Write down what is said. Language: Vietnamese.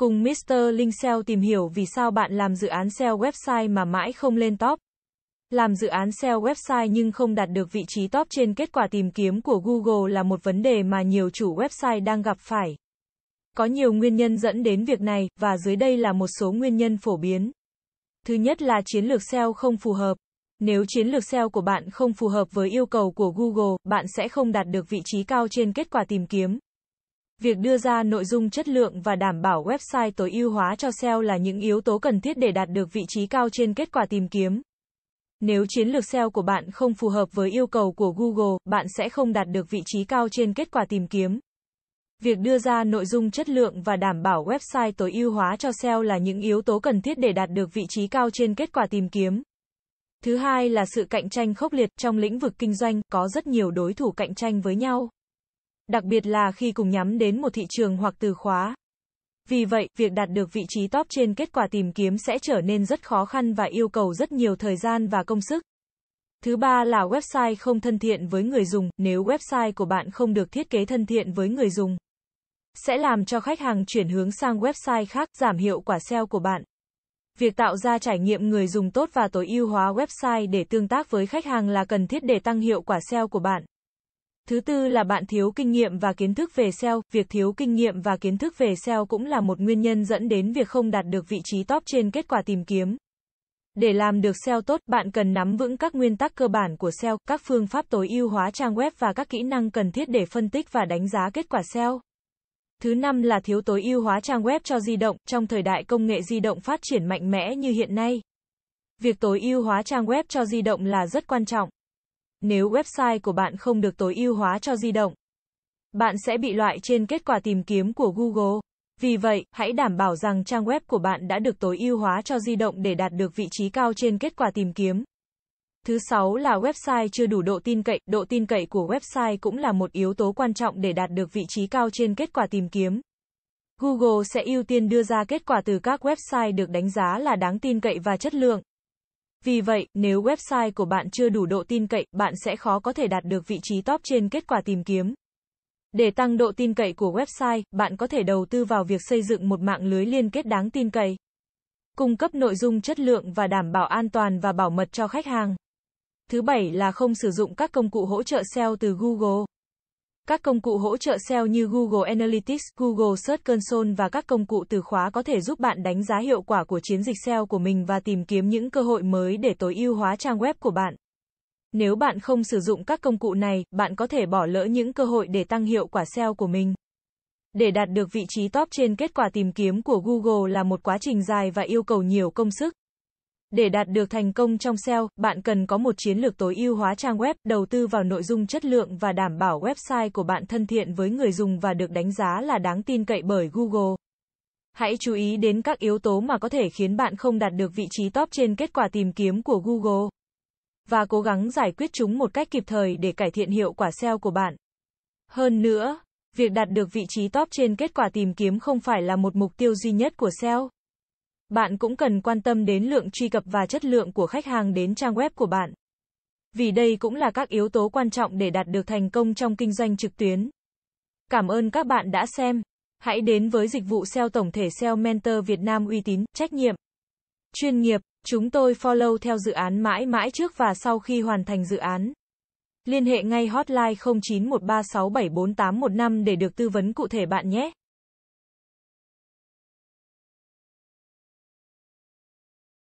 Cùng Mr. Linh SEO tìm hiểu vì sao bạn làm dự án SEO website mà mãi không lên top. Làm dự án SEO website nhưng không đạt được vị trí top trên kết quả tìm kiếm của Google là một vấn đề mà nhiều chủ website đang gặp phải. Có nhiều nguyên nhân dẫn đến việc này, và dưới đây là một số nguyên nhân phổ biến. Thứ nhất là chiến lược SEO không phù hợp. Nếu chiến lược SEO của bạn không phù hợp với yêu cầu của Google, bạn sẽ không đạt được vị trí cao trên kết quả tìm kiếm. Việc đưa ra nội dung chất lượng và đảm bảo website tối ưu hóa cho SEO là những yếu tố cần thiết để đạt được vị trí cao trên kết quả tìm kiếm. Nếu chiến lược SEO của bạn không phù hợp với yêu cầu của Google, bạn sẽ không đạt được vị trí cao trên kết quả tìm kiếm. Việc đưa ra nội dung chất lượng và đảm bảo website tối ưu hóa cho SEO là những yếu tố cần thiết để đạt được vị trí cao trên kết quả tìm kiếm. Thứ hai là sự cạnh tranh khốc liệt trong lĩnh vực kinh doanh, có rất nhiều đối thủ cạnh tranh với nhau. Đặc biệt là khi cùng nhắm đến một thị trường hoặc từ khóa. Vì vậy, việc đạt được vị trí top trên kết quả tìm kiếm sẽ trở nên rất khó khăn và yêu cầu rất nhiều thời gian và công sức. Thứ ba là website không thân thiện với người dùng, nếu website của bạn không được thiết kế thân thiện với người dùng, sẽ làm cho khách hàng chuyển hướng sang website khác, giảm hiệu quả SEO của bạn. Việc tạo ra trải nghiệm người dùng tốt và tối ưu hóa website để tương tác với khách hàng là cần thiết để tăng hiệu quả SEO của bạn. Thứ tư là bạn thiếu kinh nghiệm và kiến thức về SEO. Việc thiếu kinh nghiệm và kiến thức về SEO cũng là một nguyên nhân dẫn đến việc không đạt được vị trí top trên kết quả tìm kiếm. Để làm được SEO tốt, bạn cần nắm vững các nguyên tắc cơ bản của SEO, các phương pháp tối ưu hóa trang web và các kỹ năng cần thiết để phân tích và đánh giá kết quả SEO. Thứ năm là thiếu tối ưu hóa trang web cho di động, trong thời đại công nghệ di động phát triển mạnh mẽ như hiện nay. Việc tối ưu hóa trang web cho di động là rất quan trọng. Nếu website của bạn không được tối ưu hóa cho di động, bạn sẽ bị loại trên kết quả tìm kiếm của Google. Vì vậy, hãy đảm bảo rằng trang web của bạn đã được tối ưu hóa cho di động để đạt được vị trí cao trên kết quả tìm kiếm. Thứ sáu là website chưa đủ độ tin cậy. Độ tin cậy của website cũng là một yếu tố quan trọng để đạt được vị trí cao trên kết quả tìm kiếm. Google sẽ ưu tiên đưa ra kết quả từ các website được đánh giá là đáng tin cậy và chất lượng. Vì vậy, nếu website của bạn chưa đủ độ tin cậy, bạn sẽ khó có thể đạt được vị trí top trên kết quả tìm kiếm. Để tăng độ tin cậy của website, bạn có thể đầu tư vào việc xây dựng một mạng lưới liên kết đáng tin cậy. Cung cấp nội dung chất lượng và đảm bảo an toàn và bảo mật cho khách hàng. Thứ bảy là không sử dụng các công cụ hỗ trợ SEO từ Google. Các công cụ hỗ trợ SEO như Google Analytics, Google Search Console và các công cụ từ khóa có thể giúp bạn đánh giá hiệu quả của chiến dịch SEO của mình và tìm kiếm những cơ hội mới để tối ưu hóa trang web của bạn. Nếu bạn không sử dụng các công cụ này, bạn có thể bỏ lỡ những cơ hội để tăng hiệu quả SEO của mình. Để đạt được vị trí top trên kết quả tìm kiếm của Google là một quá trình dài và yêu cầu nhiều công sức. Để đạt được thành công trong SEO, bạn cần có một chiến lược tối ưu hóa trang web, đầu tư vào nội dung chất lượng và đảm bảo website của bạn thân thiện với người dùng và được đánh giá là đáng tin cậy bởi Google. Hãy chú ý đến các yếu tố mà có thể khiến bạn không đạt được vị trí top trên kết quả tìm kiếm của Google và cố gắng giải quyết chúng một cách kịp thời để cải thiện hiệu quả SEO của bạn. Hơn nữa, việc đạt được vị trí top trên kết quả tìm kiếm không phải là một mục tiêu duy nhất của SEO. Bạn cũng cần quan tâm đến lượng truy cập và chất lượng của khách hàng đến trang web của bạn. Vì đây cũng là các yếu tố quan trọng để đạt được thành công trong kinh doanh trực tuyến. Cảm ơn các bạn đã xem. Hãy đến với dịch vụ SEO tổng thể SEO Mentor Việt Nam uy tín, trách nhiệm, chuyên nghiệp. Chúng tôi follow theo dự án mãi mãi trước và sau khi hoàn thành dự án. Liên hệ ngay hotline 0913674815 để được tư vấn cụ thể bạn nhé.